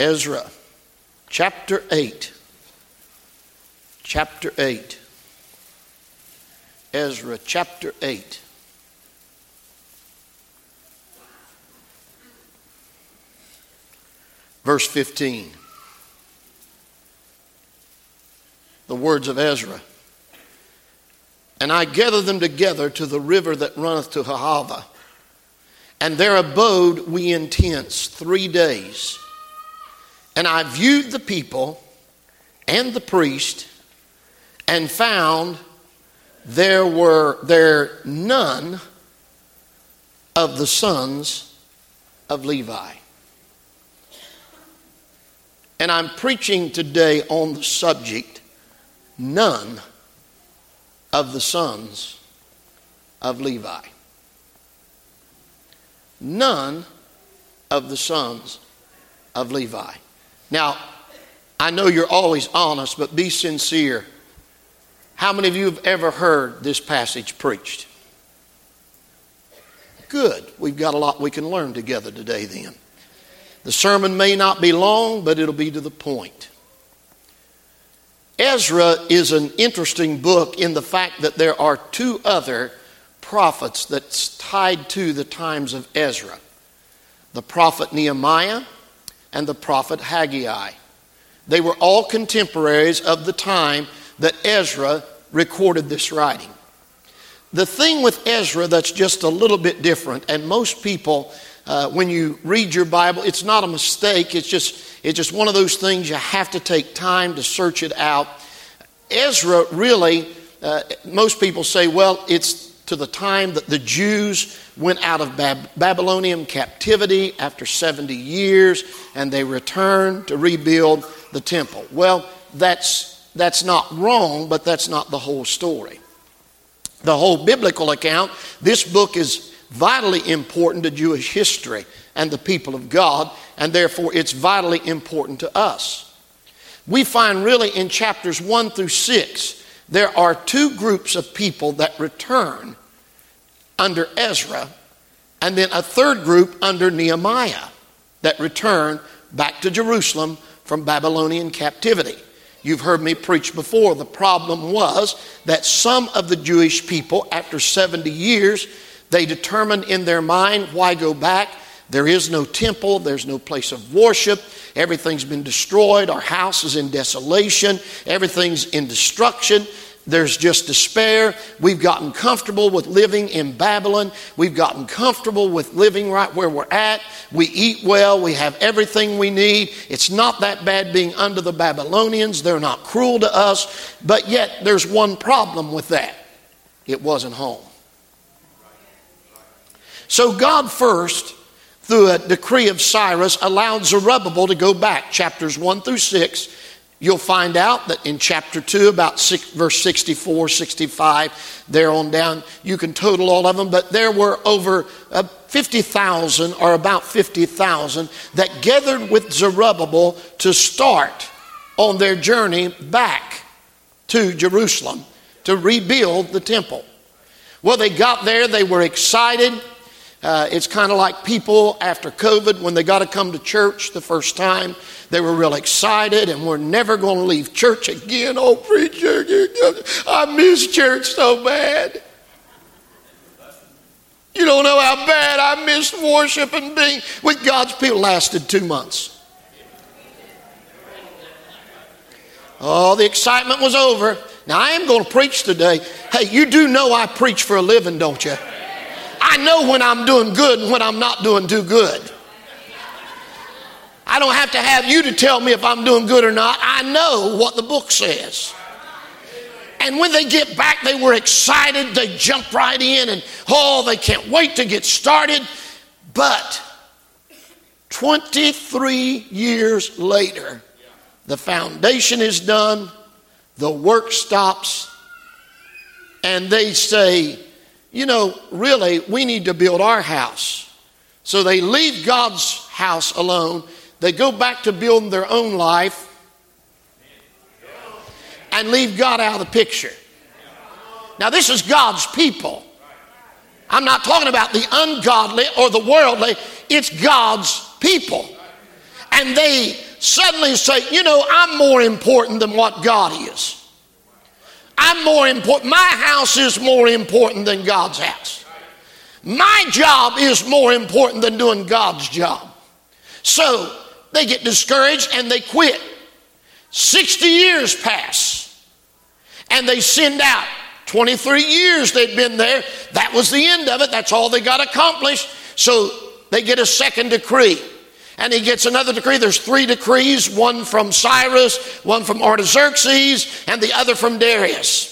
Ezra chapter 8. Chapter 8. Ezra chapter 8. Verse 15. The words of Ezra. And I gathered them together to the river that runneth to Ahava. And there abode we in tents three days. And I viewed the people and the priest and found there were there none of the sons of Levi. And I'm preaching today on the subject none of the sons of Levi. None of the sons of Levi. Now, I know you're always honest, but be sincere. How many of you have ever heard this passage preached? Good. We've got a lot we can learn together today, then. The sermon may not be long, but it'll be to the point. Ezra is an interesting book in the fact that there are two other prophets that's tied to the times of Ezra the prophet Nehemiah and the prophet Haggai. They were all contemporaries of the time that Ezra recorded this writing. The thing with Ezra that's just a little bit different, and most people, uh, when you read your Bible, it's not a mistake, it's just, it's just one of those things you have to take time to search it out. Ezra really, uh, most people say, well, it's to the time that the Jews went out of Bab- Babylonian captivity after 70 years and they returned to rebuild the temple. Well, that's, that's not wrong, but that's not the whole story. The whole biblical account, this book is vitally important to Jewish history and the people of God, and therefore it's vitally important to us. We find really in chapters 1 through 6, there are two groups of people that return under Ezra, and then a third group under Nehemiah that return back to Jerusalem from Babylonian captivity. You've heard me preach before. The problem was that some of the Jewish people, after 70 years, they determined in their mind why go back. There is no temple, there's no place of worship, everything's been destroyed, our house is in desolation, everything's in destruction. There's just despair. We've gotten comfortable with living in Babylon. We've gotten comfortable with living right where we're at. We eat well. We have everything we need. It's not that bad being under the Babylonians. They're not cruel to us. But yet, there's one problem with that it wasn't home. So, God first, through a decree of Cyrus, allowed Zerubbabel to go back, chapters 1 through 6 You'll find out that in chapter 2, about six, verse 64, 65, there on down, you can total all of them, but there were over uh, 50,000 or about 50,000 that gathered with Zerubbabel to start on their journey back to Jerusalem to rebuild the temple. Well, they got there, they were excited. Uh, it's kind of like people after COVID when they got to come to church the first time. They were real excited and we're never going to leave church again. Oh, preacher, I miss church so bad. You don't know how bad I missed worship and being with God's people. Lasted two months. Oh, the excitement was over. Now I am going to preach today. Hey, you do know I preach for a living, don't you? I know when I'm doing good and when I'm not doing too good. I don't have to have you to tell me if I'm doing good or not. I know what the book says. And when they get back, they were excited. They jump right in and, oh, they can't wait to get started. But 23 years later, the foundation is done, the work stops, and they say, you know, really, we need to build our house. So they leave God's house alone they go back to building their own life and leave God out of the picture. Now, this is God's people. I'm not talking about the ungodly or the worldly, it's God's people. And they suddenly say, you know, I'm more important than what God is. I'm more important. My house is more important than God's house. My job is more important than doing God's job. So they get discouraged and they quit. 60 years pass and they send out. 23 years they'd been there. That was the end of it. That's all they got accomplished. So they get a second decree. And he gets another decree. There's three decrees one from Cyrus, one from Artaxerxes, and the other from Darius.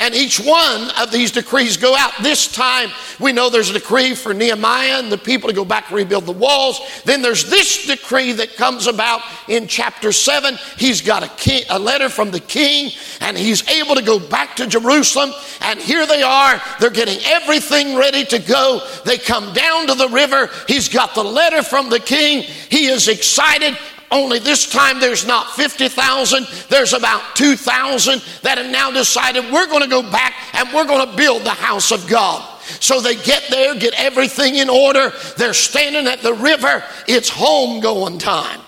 And each one of these decrees go out. This time, we know there's a decree for Nehemiah and the people to go back and rebuild the walls. Then there's this decree that comes about in chapter 7. He's got a, king, a letter from the king, and he's able to go back to Jerusalem. And here they are. They're getting everything ready to go. They come down to the river. He's got the letter from the king. He is excited. Only this time there's not 50,000, there's about 2,000 that have now decided we're going to go back and we're going to build the house of God. So they get there, get everything in order. They're standing at the river. It's home going time.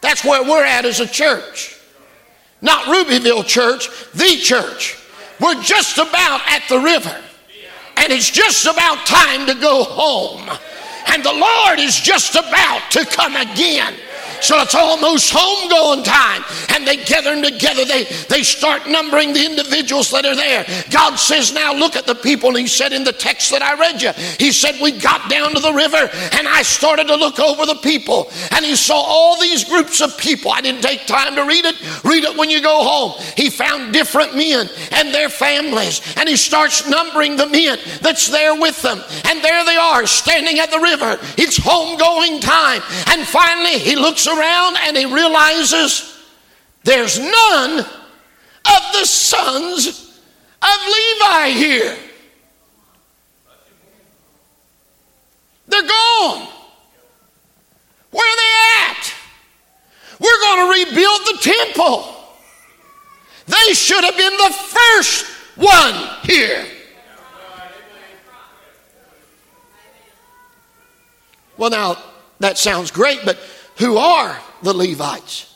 That's where we're at as a church. Not Rubyville Church, the church. We're just about at the river. And it's just about time to go home and the Lord is just about to come again. So it's almost homegoing time. And they gather together. They, they start numbering the individuals that are there. God says, Now look at the people. And He said in the text that I read you, He said, We got down to the river and I started to look over the people. And He saw all these groups of people. I didn't take time to read it. Read it when you go home. He found different men and their families. And He starts numbering the men that's there with them. And there they are standing at the river. It's homegoing time. And finally, He looks around and he realizes there's none of the sons of Levi here. They're gone. Where are they at? We're going to rebuild the temple. They should have been the first one here. Well, now, that sounds great, but who are the Levites?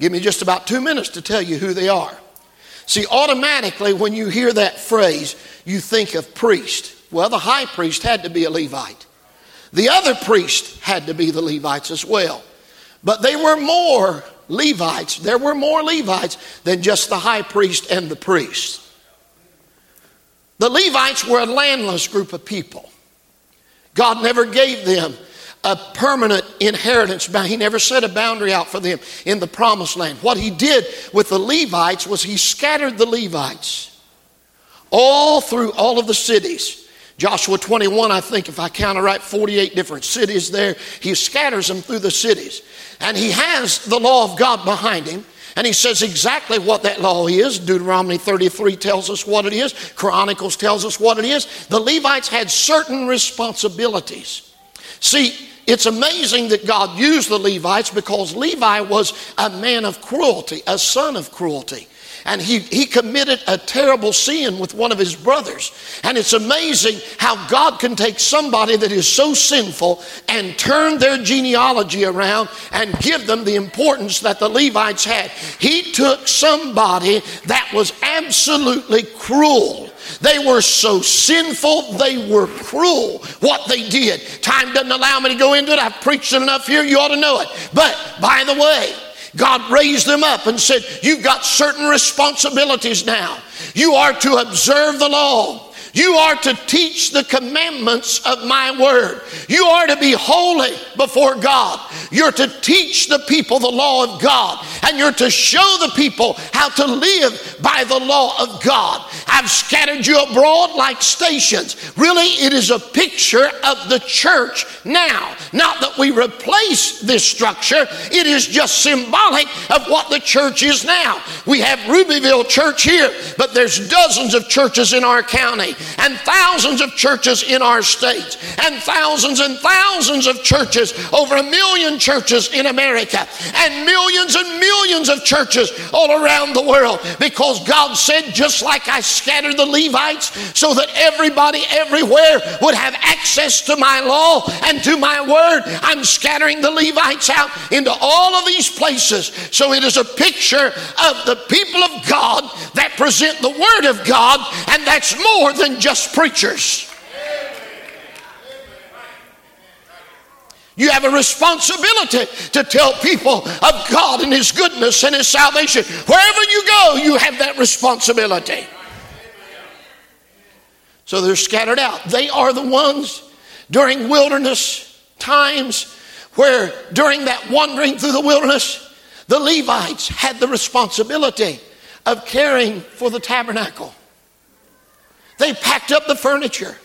Give me just about two minutes to tell you who they are. See, automatically, when you hear that phrase, you think of priest. Well, the high priest had to be a Levite. The other priest had to be the Levites as well. But they were more Levites. There were more Levites than just the high priest and the priest. The Levites were a landless group of people. God never gave them a permanent inheritance. He never set a boundary out for them in the promised land. What he did with the Levites was he scattered the Levites all through all of the cities. Joshua 21, I think, if I count it right, 48 different cities there. He scatters them through the cities. And he has the law of God behind him. And he says exactly what that law is. Deuteronomy 33 tells us what it is. Chronicles tells us what it is. The Levites had certain responsibilities. See, it's amazing that God used the Levites because Levi was a man of cruelty, a son of cruelty. And he, he committed a terrible sin with one of his brothers. And it's amazing how God can take somebody that is so sinful and turn their genealogy around and give them the importance that the Levites had. He took somebody that was absolutely cruel they were so sinful, they were cruel what they did. Time doesn't allow me to go into it. I've preached it enough here, you ought to know it. But by the way, God raised them up and said, You've got certain responsibilities now. You are to observe the law. You are to teach the commandments of my word. You are to be holy before God. You're to teach the people the law of God. And you're to show the people how to live by the law of God. I've scattered you abroad like stations. Really, it is a picture of the church now. Not that we replace this structure, it is just symbolic of what the church is now. We have Rubyville Church here, but there's dozens of churches in our county. And thousands of churches in our states, and thousands and thousands of churches, over a million churches in America, and millions and millions of churches all around the world. Because God said, just like I scattered the Levites so that everybody everywhere would have access to my law and to my word, I'm scattering the Levites out into all of these places. So it is a picture of the people of God that present the word of God, and that's more than just preachers. You have a responsibility to tell people of God and His goodness and His salvation. Wherever you go, you have that responsibility. So they're scattered out. They are the ones during wilderness times where, during that wandering through the wilderness, the Levites had the responsibility of caring for the tabernacle. They packed up the furniture.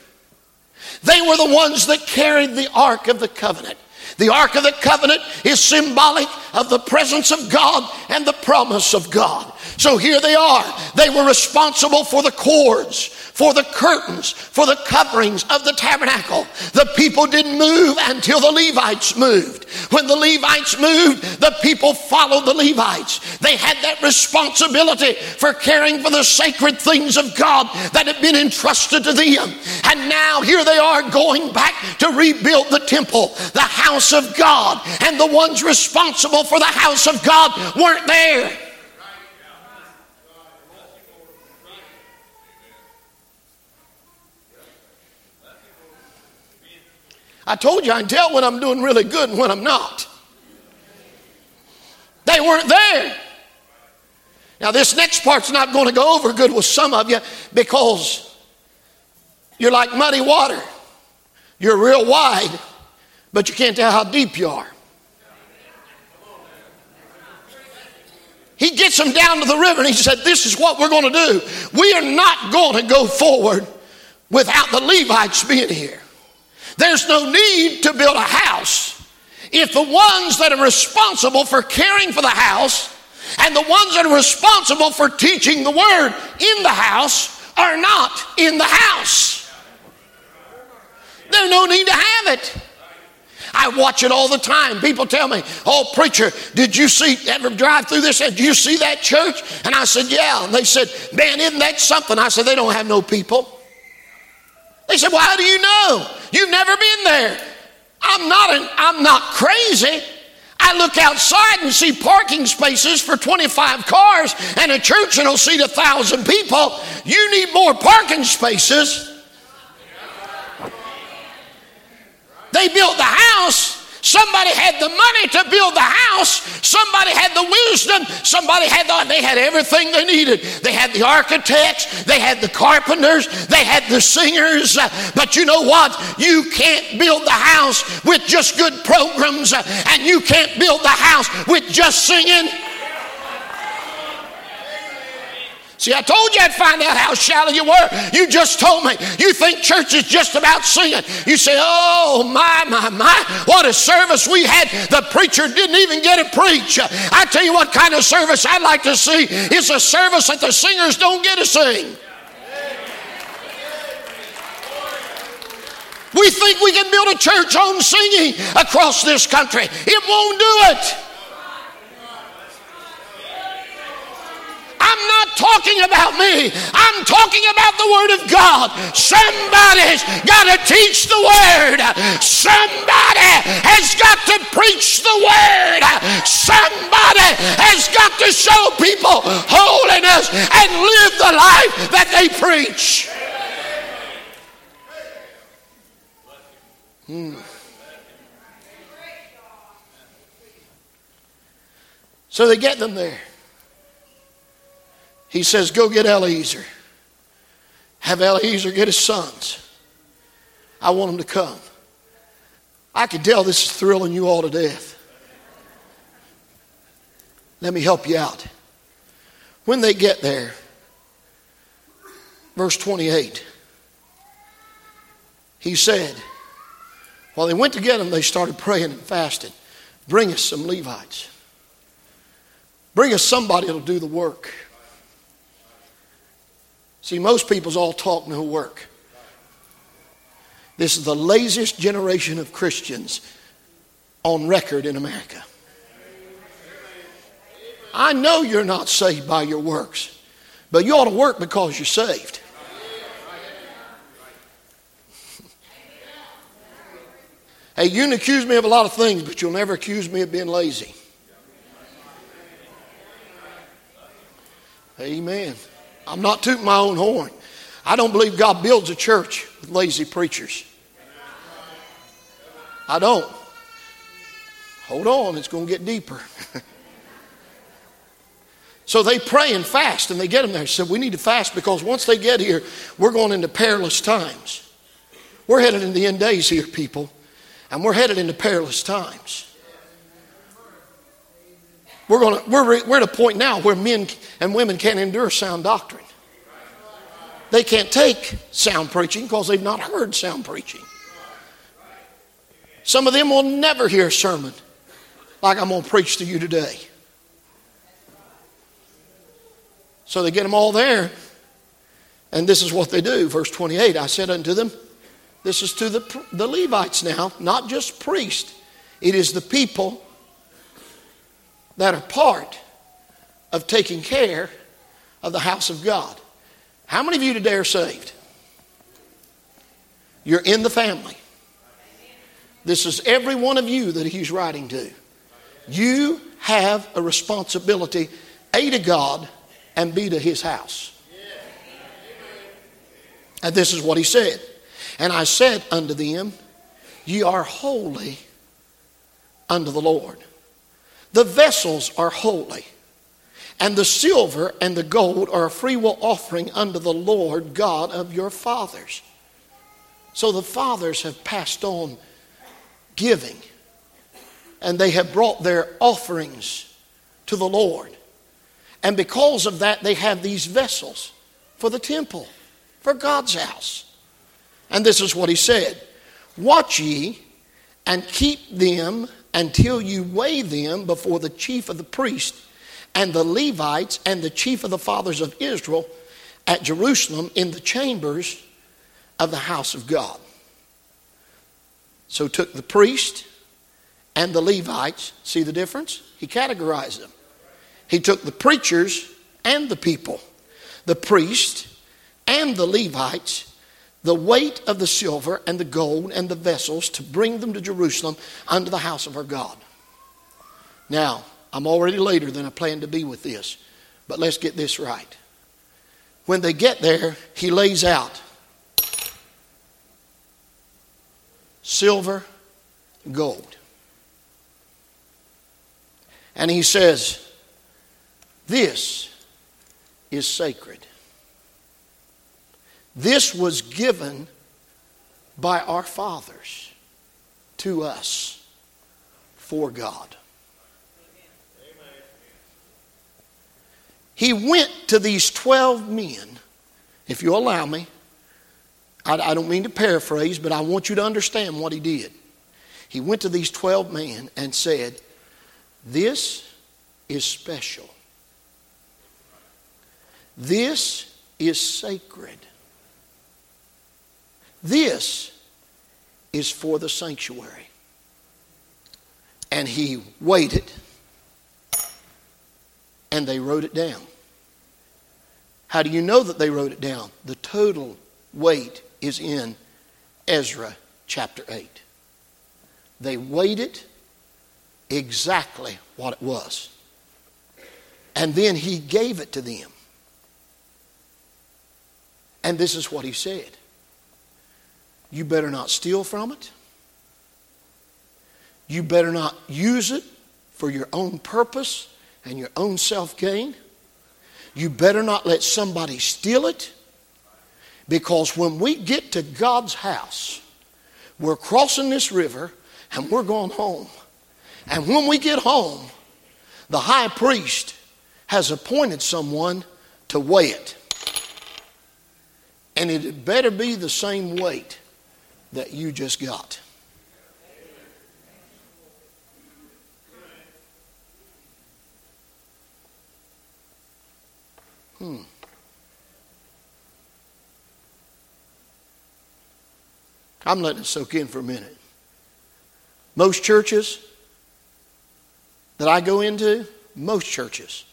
They were the ones that carried the Ark of the Covenant. The Ark of the Covenant is symbolic of the presence of God and the promise of God. So here they are. They were responsible for the cords, for the curtains, for the coverings of the tabernacle. The people didn't move until the Levites moved. When the Levites moved, the people followed the Levites. They had that responsibility for caring for the sacred things of God that had been entrusted to them. And now here they are going back to rebuild the temple, the house of God. And the ones for the house of God weren't there. I told you I can tell when I'm doing really good and when I'm not. They weren't there. Now, this next part's not going to go over good with some of you because you're like muddy water. You're real wide, but you can't tell how deep you are. He gets them down to the river and he said, This is what we're going to do. We are not going to go forward without the Levites being here. There's no need to build a house if the ones that are responsible for caring for the house and the ones that are responsible for teaching the word in the house are not in the house. There's no need to have it. I watch it all the time. People tell me, Oh, preacher, did you see, ever drive through this? Did you see that church? And I said, Yeah. And they said, Man, isn't that something? I said, They don't have no people. They said, Well, how do you know? You've never been there. I'm not, an, I'm not crazy. I look outside and see parking spaces for 25 cars and a church that'll seat a thousand people. You need more parking spaces. They built the house Somebody had the money to build the house. Somebody had the wisdom. Somebody had the, they had everything they needed. They had the architects. They had the carpenters. They had the singers. But you know what? You can't build the house with just good programs and you can't build the house with just singing. See, I told you I'd find out how shallow you were. You just told me. You think church is just about singing. You say, oh, my, my, my, what a service we had. The preacher didn't even get to preach. I tell you what kind of service I'd like to see is a service that the singers don't get to sing. We think we can build a church on singing across this country. It won't do it. I'm not talking about me. I'm talking about the Word of God. Somebody's got to teach the Word. Somebody has got to preach the Word. Somebody has got to show people holiness and live the life that they preach. Hmm. So they get them there he says, Go get Eliezer. Have Eliezer get his sons. I want them to come. I can tell this is thrilling you all to death. Let me help you out. When they get there, verse 28, he said, while they went to get them, they started praying and fasting. Bring us some Levites. Bring us somebody that'll do the work. See, most people's all talk, no work. This is the laziest generation of Christians on record in America. I know you're not saved by your works, but you ought to work because you're saved. Hey, you can accuse me of a lot of things, but you'll never accuse me of being lazy. Amen. I'm not tooting my own horn. I don't believe God builds a church with lazy preachers. I don't. Hold on, it's going to get deeper. so they pray and fast, and they get them there. Said, We need to fast because once they get here, we're going into perilous times. We're headed in the end days here, people. And we're headed into perilous times. We're, gonna, we're, we're at a point now where men and women can't endure sound doctrine. They can't take sound preaching because they've not heard sound preaching. Some of them will never hear a sermon like I'm going to preach to you today. So they get them all there, and this is what they do. Verse 28 I said unto them, this is to the, the Levites now, not just priests. It is the people that are part of taking care of the house of God. How many of you today are saved? You're in the family. This is every one of you that he's writing to. You have a responsibility, A, to God, and B, to his house. And this is what he said. And I said unto them, Ye are holy unto the Lord. The vessels are holy, and the silver and the gold are a freewill offering unto the Lord God of your fathers. So the fathers have passed on giving, and they have brought their offerings to the Lord. And because of that, they have these vessels for the temple, for God's house. And this is what he said Watch ye and keep them until you weigh them before the chief of the priests and the Levites and the chief of the fathers of Israel at Jerusalem in the chambers of the house of God. So took the priest and the Levites, see the difference? He categorized them. He took the preachers and the people, the priest and the Levites, the weight of the silver and the gold and the vessels to bring them to Jerusalem unto the house of our God. Now, I'm already later than I planned to be with this, but let's get this right. When they get there, he lays out silver, gold. And he says, This is sacred. This was given by our fathers to us for God. He went to these 12 men, if you allow me. I, I, don't mean to paraphrase, but I want you to understand what he did. He went to these 12 men and said, This is special. This is sacred. This is for the sanctuary. And he waited, and they wrote it down. How do you know that they wrote it down? The total weight is in Ezra chapter 8. They weighed it exactly what it was. And then he gave it to them. And this is what he said you better not steal from it. You better not use it for your own purpose and your own self gain. You better not let somebody steal it because when we get to God's house, we're crossing this river and we're going home. And when we get home, the high priest has appointed someone to weigh it. And it better be the same weight that you just got. Hmm. I'm letting it soak in for a minute. Most churches that I go into, most churches,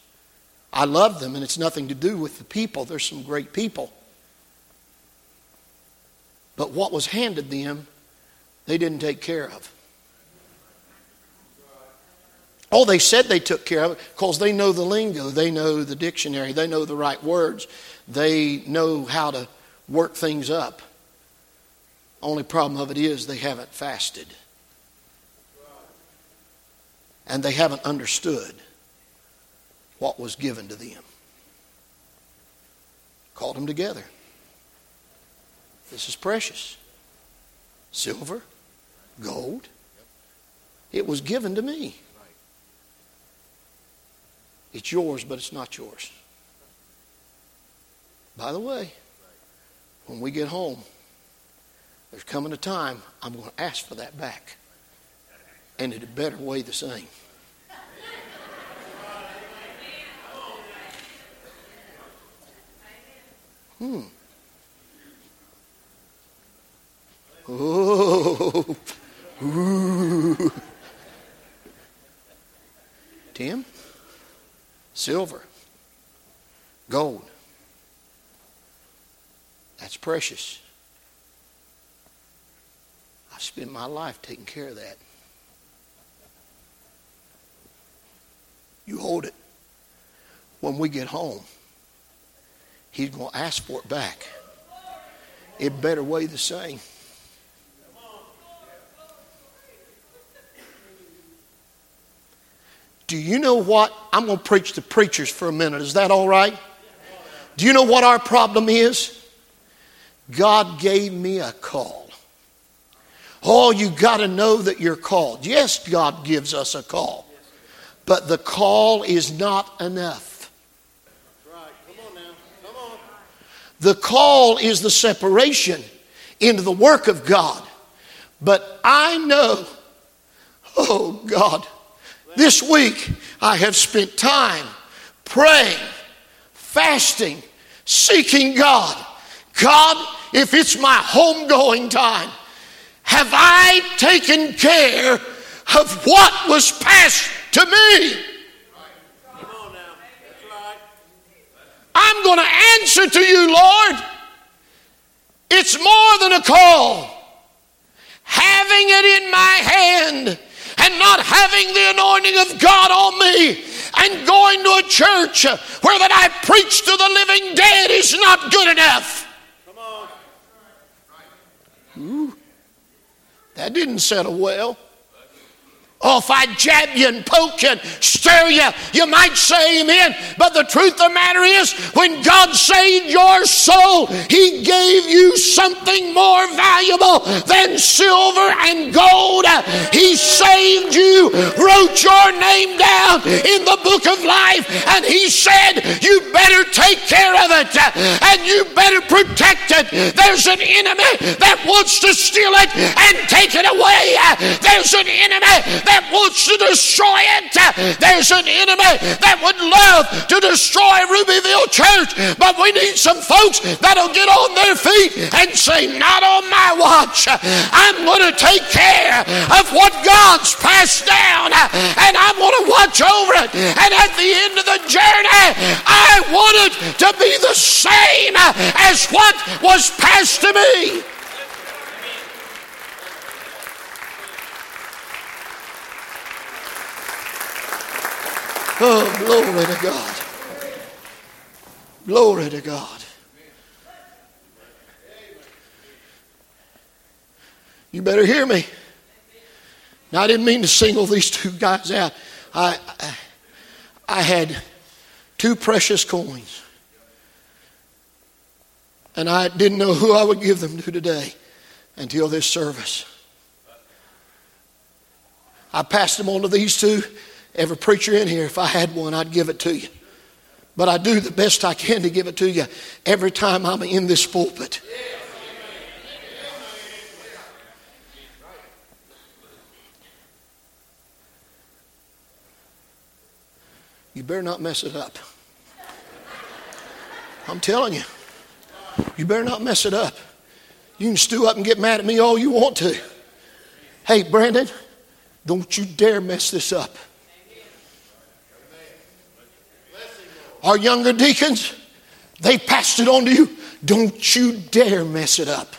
I love them, and it's nothing to do with the people. There's some great people. But what was handed them, they didn't take care of. Oh, they said they took care of it because they know the lingo, they know the dictionary, they know the right words, they know how to work things up. Only problem of it is they haven't fasted. And they haven't understood what was given to them. Called them together. This is precious. Silver, gold. It was given to me. It's yours, but it's not yours. By the way, when we get home, there's coming a time I'm going to ask for that back. And it better weigh the same. Hmm. Oh. Ooh. Tim? Silver. Gold. That's precious. I've spent my life taking care of that. You hold it. When we get home, he's going to ask for it back. It better weigh the same. Do you know what? I'm going to preach to preachers for a minute. Is that all right? Do you know what our problem is? God gave me a call. Oh, you got to know that you're called. Yes, God gives us a call, but the call is not enough. The call is the separation into the work of God. But I know, oh God, this week I have spent time praying, fasting, seeking God. God, if it's my homegoing time, have I taken care of what was passed to me? I'm going to answer to you, Lord. It's more than a call. Having it in my hand and not having the anointing of God on me and going to a church where that I preach to the living dead is not good enough. Come Ooh. That didn't settle well. Oh, if I jab you and poke you and stir you, you might say amen. But the truth of the matter is, when God saved your soul, He gave you something more valuable than silver and gold. He saved you, wrote your name down in the book of life, and He said, You better take care of it and you better protect it. There's an enemy that wants to steal it and take it away. There's an enemy that wants to destroy it. There's an enemy that would love to destroy Rubyville Church, but we need some folks that'll get on their feet and say, Not on my watch. I'm going to take care of what God's passed down, and I'm going to watch over it. And at the end of the journey, I want it to be the same as what was passed to me. Oh, glory to God. Glory to God. You better hear me. Now, I didn't mean to single these two guys out. I, I, I had two precious coins. And I didn't know who I would give them to today until this service. I passed them on to these two Every preacher in here, if I had one, I'd give it to you. But I do the best I can to give it to you every time I'm in this pulpit. You better not mess it up. I'm telling you. You better not mess it up. You can stew up and get mad at me all you want to. Hey, Brandon, don't you dare mess this up. Our younger deacons, they passed it on to you. Don't you dare mess it up.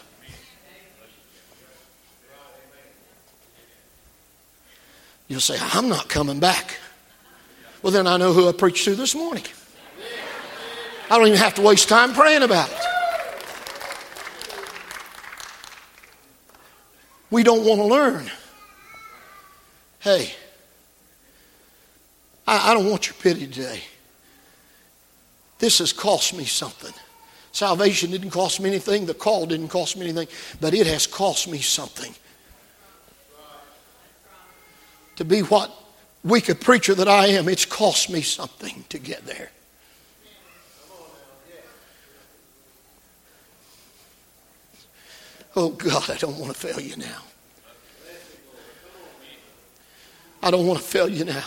You'll say, I'm not coming back. Well, then I know who I preached to this morning. I don't even have to waste time praying about it. We don't want to learn. Hey, I, I don't want your pity today. This has cost me something. Salvation didn't cost me anything, the call didn't cost me anything, but it has cost me something. To be what wicked preacher that I am, it's cost me something to get there. Oh God, I don't want to fail you now. I don't want to fail you now.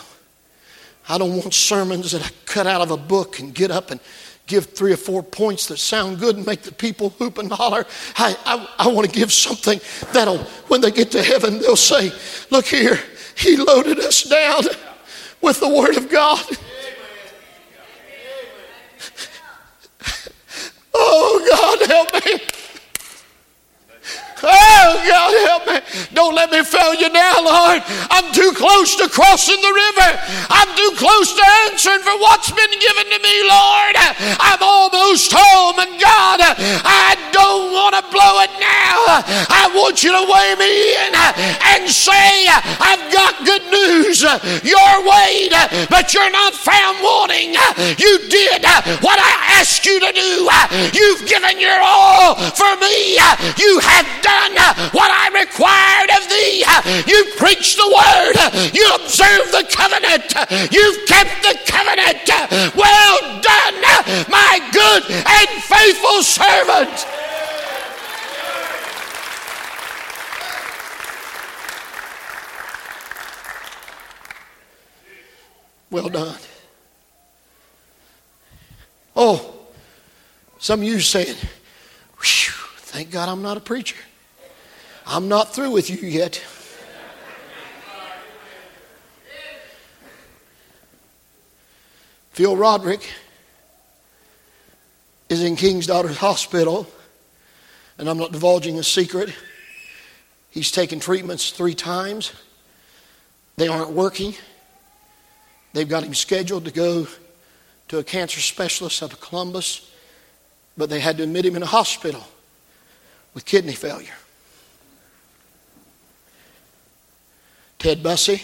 I don't want sermons that I cut out of a book and get up and give three or four points that sound good and make the people hoop and holler. I, I, I want to give something that'll, when they get to heaven, they'll say, Look here, he loaded us down with the Word of God. Oh, God, help me. Oh, God, help me. Don't let me fail you now, Lord. I'm too close to crossing the river. I'm too close to answering for what's been given to me, Lord. I'm almost home, and God, I don't want to blow it now. I want you to weigh me in and say, I've got good news. You're weighed, but you're not found wanting. You did what I asked you to do. You've given your all for me. You have done what I required of thee. You preached the word. You observed the covenant. You've kept the covenant. Well done, my good and faithful servant. Well done. Oh, some of you saying, thank God I'm not a preacher. I'm not through with you yet. Phil Roderick is in King's Daughters Hospital, and I'm not divulging a secret. He's taken treatments three times. They aren't working. They've got him scheduled to go to a cancer specialist up at Columbus, but they had to admit him in a hospital with kidney failure. Ted Bussey.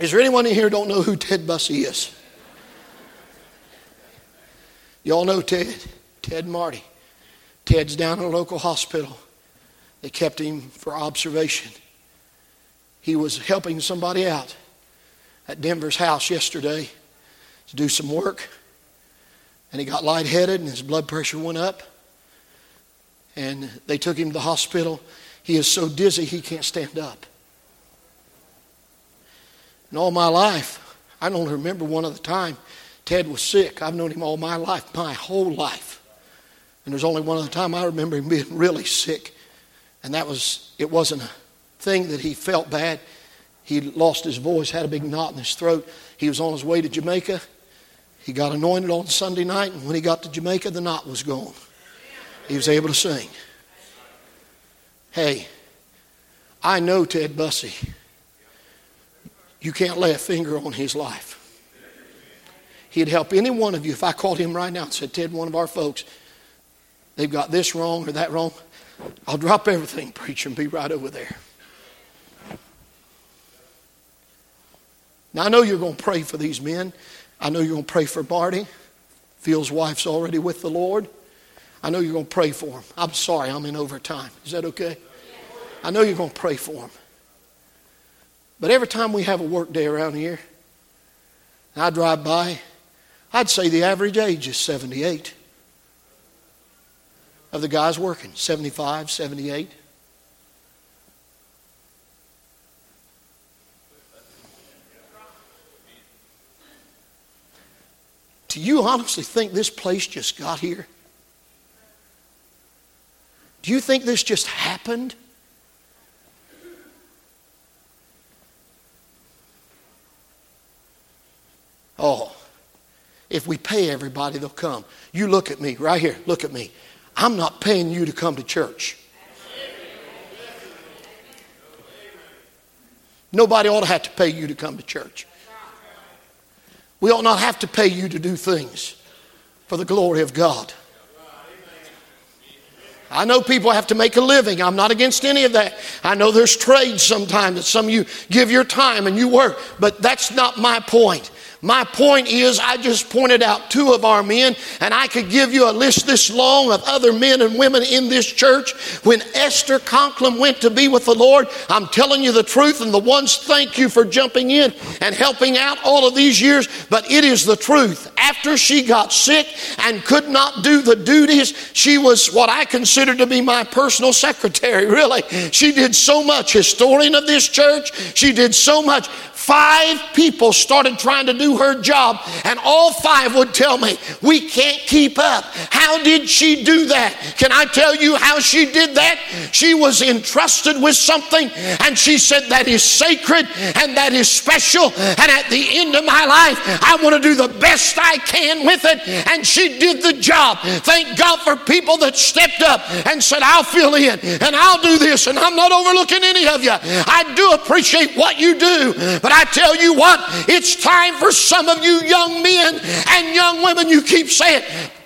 Is there anyone in here don't know who Ted Bussey is? Y'all know Ted, Ted Marty. Ted's down in a local hospital. They kept him for observation. He was helping somebody out at Denver's house yesterday to do some work. And he got lightheaded and his blood pressure went up. And they took him to the hospital. He is so dizzy he can't stand up. And all my life, I don't remember one other time Ted was sick. I've known him all my life, my whole life. And there's only one other time I remember him being really sick. And that was, it wasn't a thing that he felt bad. He lost his voice, had a big knot in his throat. He was on his way to Jamaica. He got anointed on Sunday night, and when he got to Jamaica, the knot was gone. He was able to sing. Hey, I know Ted Bussey. You can't lay a finger on his life. He'd help any one of you if I called him right now and said, Ted, one of our folks, they've got this wrong or that wrong. I'll drop everything, preacher, and be right over there. Now, I know you're going to pray for these men. I know you're going to pray for Marty. Phil's wife's already with the Lord. I know you're going to pray for him. I'm sorry, I'm in overtime. Is that okay? I know you're going to pray for him. But every time we have a work day around here, I drive by, I'd say the average age is 78 of the guys working 75, 78. Do you honestly think this place just got here? Do you think this just happened? Oh, if we pay everybody, they'll come. You look at me right here, look at me. I'm not paying you to come to church. Nobody ought to have to pay you to come to church. We ought not have to pay you to do things for the glory of God. I know people have to make a living. I'm not against any of that. I know there's trades sometimes that some of you give your time and you work, but that's not my point. My point is, I just pointed out two of our men, and I could give you a list this long of other men and women in this church. When Esther Conklin went to be with the Lord, I'm telling you the truth, and the ones thank you for jumping in and helping out all of these years, but it is the truth. After she got sick and could not do the duties, she was what I consider to be my personal secretary, really. She did so much, historian of this church, she did so much. Five people started trying to do her job, and all five would tell me, We can't keep up. How did she do that? Can I tell you how she did that? She was entrusted with something, and she said, That is sacred and that is special. And at the end of my life, I want to do the best I can with it. And she did the job. Thank God for people that stepped up and said, I'll fill in and I'll do this, and I'm not overlooking any of you. I do appreciate what you do, but I tell you what, it's time for some of you young men and young women, you keep saying,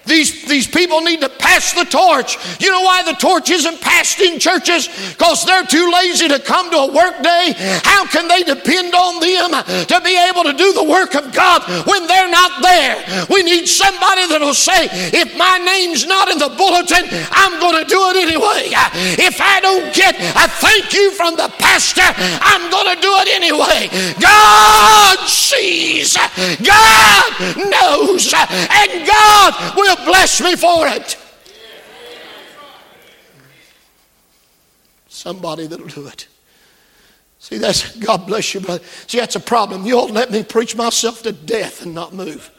these, these people need to pass the torch. You know why the torch isn't passed in churches? Because they're too lazy to come to a work day. How can they depend on them to be able to do the work of God when they're not there? We need somebody that'll say, if my name's not in the bulletin, I'm going to do it anyway. If I don't get a thank you from the pastor, I'm going to do it anyway. God sees, God knows, and God will bless me for it. Somebody that'll do it. See, that's God bless you, brother. See, that's a problem. You ought to let me preach myself to death and not move.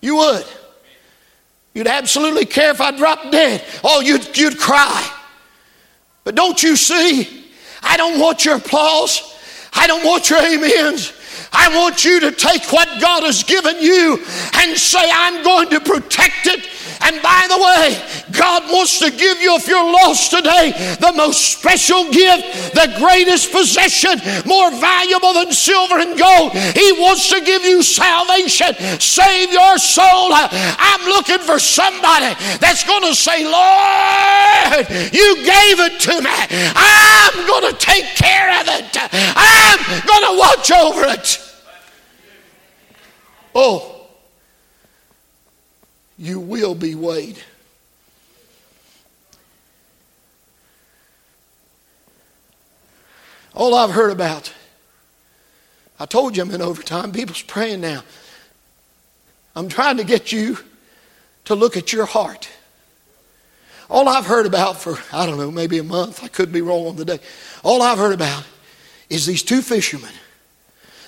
You would. You'd absolutely care if I dropped dead. Oh, you'd, you'd cry. But don't you see? I don't want your applause. I don't want your amens. I want you to take what God has given you and say, I'm going to protect it. And by the way, God wants to give you, if you're lost today, the most special gift, the greatest possession, more valuable than silver and gold. He wants to give you salvation, save your soul. I'm looking for somebody that's going to say, Lord, you gave it to me. I'm going to take care of it. I'm going to watch over it. Oh, you will be weighed. All I've heard about, I told you I'm in overtime. People's praying now. I'm trying to get you to look at your heart. All I've heard about for, I don't know, maybe a month, I could be wrong on the day. All I've heard about is these two fishermen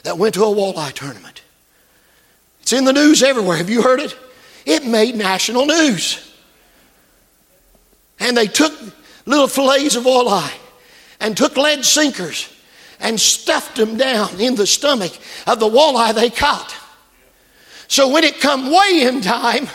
that went to a walleye tournament. It's in the news everywhere. Have you heard it? It made national news. And they took little fillets of walleye and took lead sinkers and stuffed them down in the stomach of the walleye they caught. So when it come weigh-in time,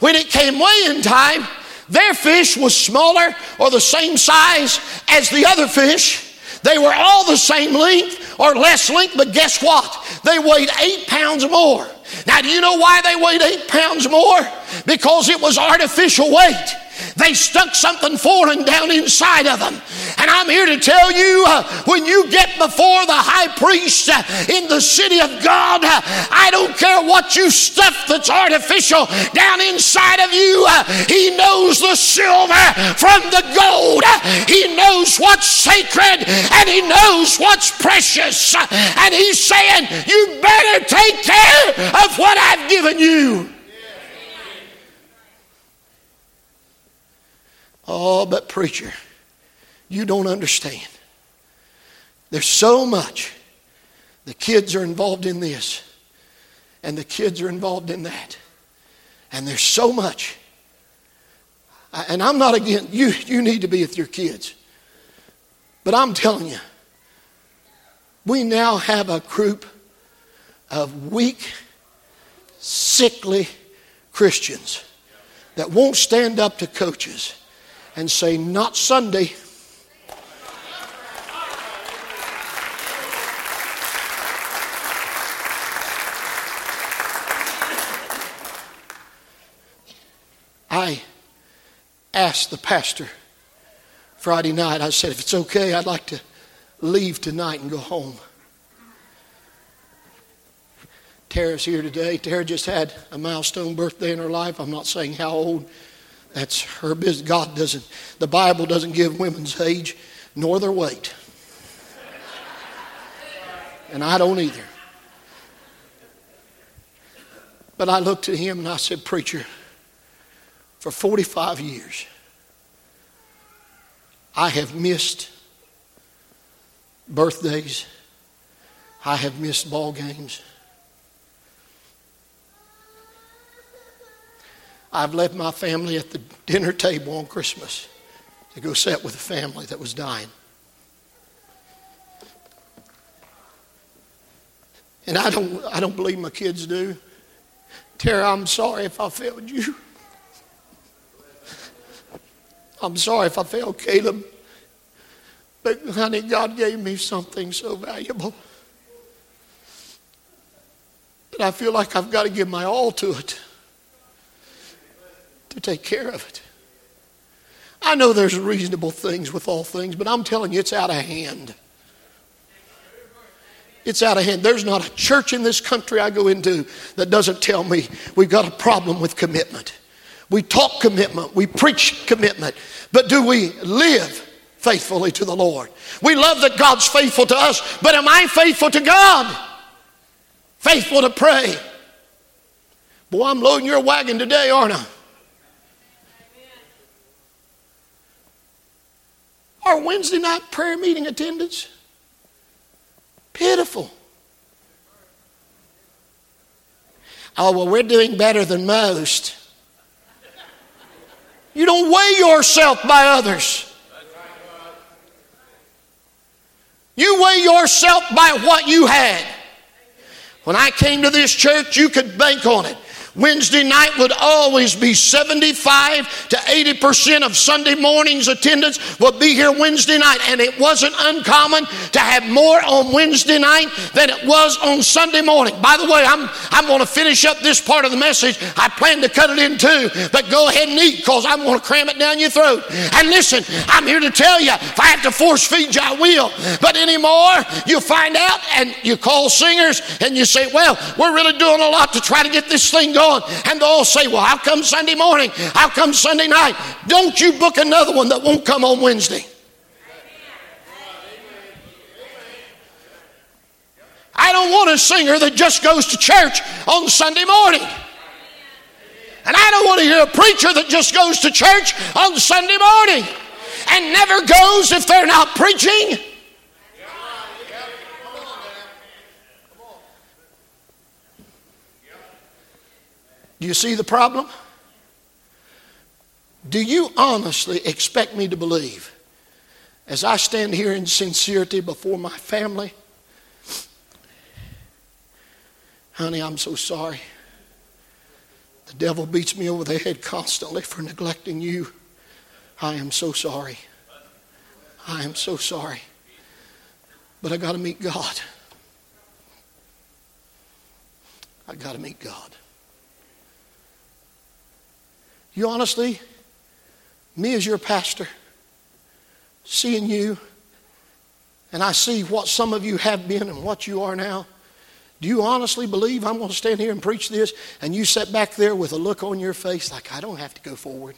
when it came weigh-in time, their fish was smaller or the same size as the other fish. They were all the same length or less length, but guess what? They weighed eight pounds more. Now, do you know why they weighed eight pounds more? Because it was artificial weight. They stuck something foreign down inside of them. And I'm here to tell you uh, when you get before the high priest uh, in the city of God, uh, I don't care what you stuff that's artificial down inside of you. Uh, he knows the silver from the gold. He knows what's sacred and he knows what's precious. And he's saying, You better take care of what I've given you. Oh, but preacher, you don't understand. There's so much. The kids are involved in this, and the kids are involved in that. And there's so much. And I'm not against you, you need to be with your kids. But I'm telling you, we now have a group of weak, sickly Christians that won't stand up to coaches and say, Not Sunday. I asked the pastor Friday night, I said, if it's okay, I'd like to leave tonight and go home. Tara's here today. Tara just had a milestone birthday in her life. I'm not saying how old. That's her business. God doesn't, the Bible doesn't give women's age nor their weight. And I don't either. But I looked at him and I said, Preacher, for 45 years, I have missed birthdays, I have missed ball games. I've left my family at the dinner table on Christmas to go sit with a family that was dying. And I don't, I don't believe my kids do. Tara, I'm sorry if I failed you. I'm sorry if I failed Caleb. But, honey, God gave me something so valuable that I feel like I've got to give my all to it to take care of it. I know there's reasonable things with all things, but I'm telling you, it's out of hand. It's out of hand. There's not a church in this country I go into that doesn't tell me we've got a problem with commitment. We talk commitment, we preach commitment, but do we live faithfully to the Lord? We love that God's faithful to us, but am I faithful to God? Faithful to pray? Boy, I'm loading your wagon today, aren't I? Our Wednesday night prayer meeting attendance, pitiful. Oh, well, we're doing better than most. You don't weigh yourself by others. You weigh yourself by what you had. When I came to this church, you could bank on it. Wednesday night would always be 75 to 80% of Sunday morning's attendance would be here Wednesday night. And it wasn't uncommon to have more on Wednesday night than it was on Sunday morning. By the way, I'm, I'm going to finish up this part of the message. I plan to cut it in two, but go ahead and eat because I'm going to cram it down your throat. And listen, I'm here to tell you if I have to force feed you, I will. But anymore, you find out and you call singers and you say, well, we're really doing a lot to try to get this thing going on. And they'll all say, Well, how come Sunday morning? How come Sunday night? Don't you book another one that won't come on Wednesday. I don't want a singer that just goes to church on Sunday morning. And I don't want to hear a preacher that just goes to church on Sunday morning and never goes if they're not preaching. Do you see the problem? Do you honestly expect me to believe, as I stand here in sincerity before my family, honey, I'm so sorry. The devil beats me over the head constantly for neglecting you. I am so sorry. I am so sorry. But I got to meet God. I got to meet God. You honestly, me as your pastor, seeing you, and I see what some of you have been and what you are now, do you honestly believe I'm going to stand here and preach this and you sit back there with a look on your face like I don't have to go forward?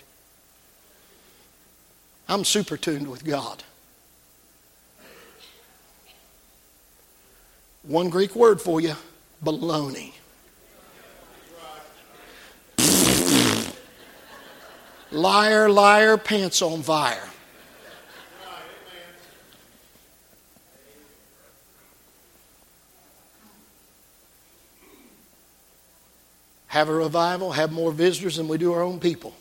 I'm super tuned with God. One Greek word for you baloney. Liar, liar, pants on fire. have a revival, have more visitors than we do our own people.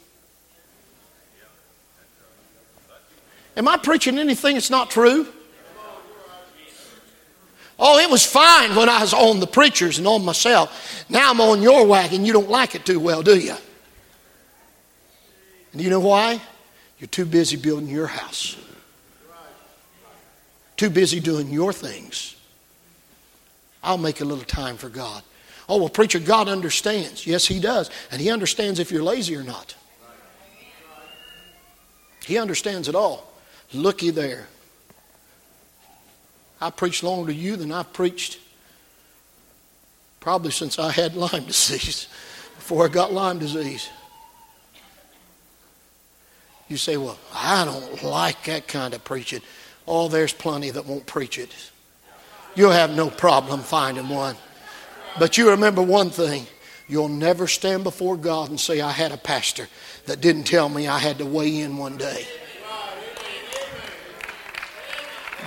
Am I preaching anything that's not true? Oh, it was fine when I was on the preachers and on myself. Now I'm on your wagon. You don't like it too well, do you? And you know why? You're too busy building your house, too busy doing your things. I'll make a little time for God. Oh, well, preacher, God understands. Yes, He does. And He understands if you're lazy or not. He understands it all. Looky there. I preached longer to you than I've preached probably since I had Lyme disease, before I got Lyme disease. You say, Well, I don't like that kind of preaching. Oh, there's plenty that won't preach it. You'll have no problem finding one. But you remember one thing you'll never stand before God and say, I had a pastor that didn't tell me I had to weigh in one day.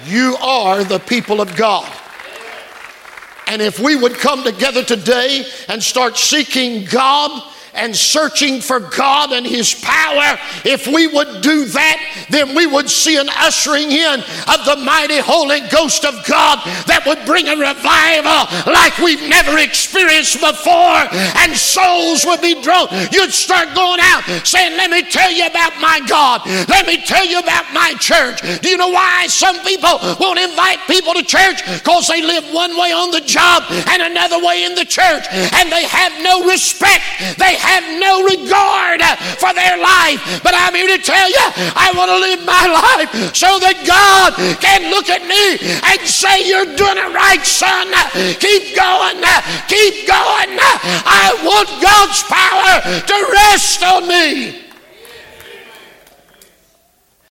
You are the people of God. And if we would come together today and start seeking God and searching for God and His power, if we would do that, then we would see an ushering in of the mighty Holy Ghost of God that would bring a revival like we've never experienced before, and souls would be drawn. You'd start going out saying, Let me tell you about my God. Let me tell you about my church. Do you know why some people won't invite people to church? Because they live one way on the job and another way in the church, and they have no respect. They have no regard for their life. But I'm here to tell you, I want to live my life so that God can look at me and say, You're doing it right, son. Keep going. Keep going. I want God's power to rest on me.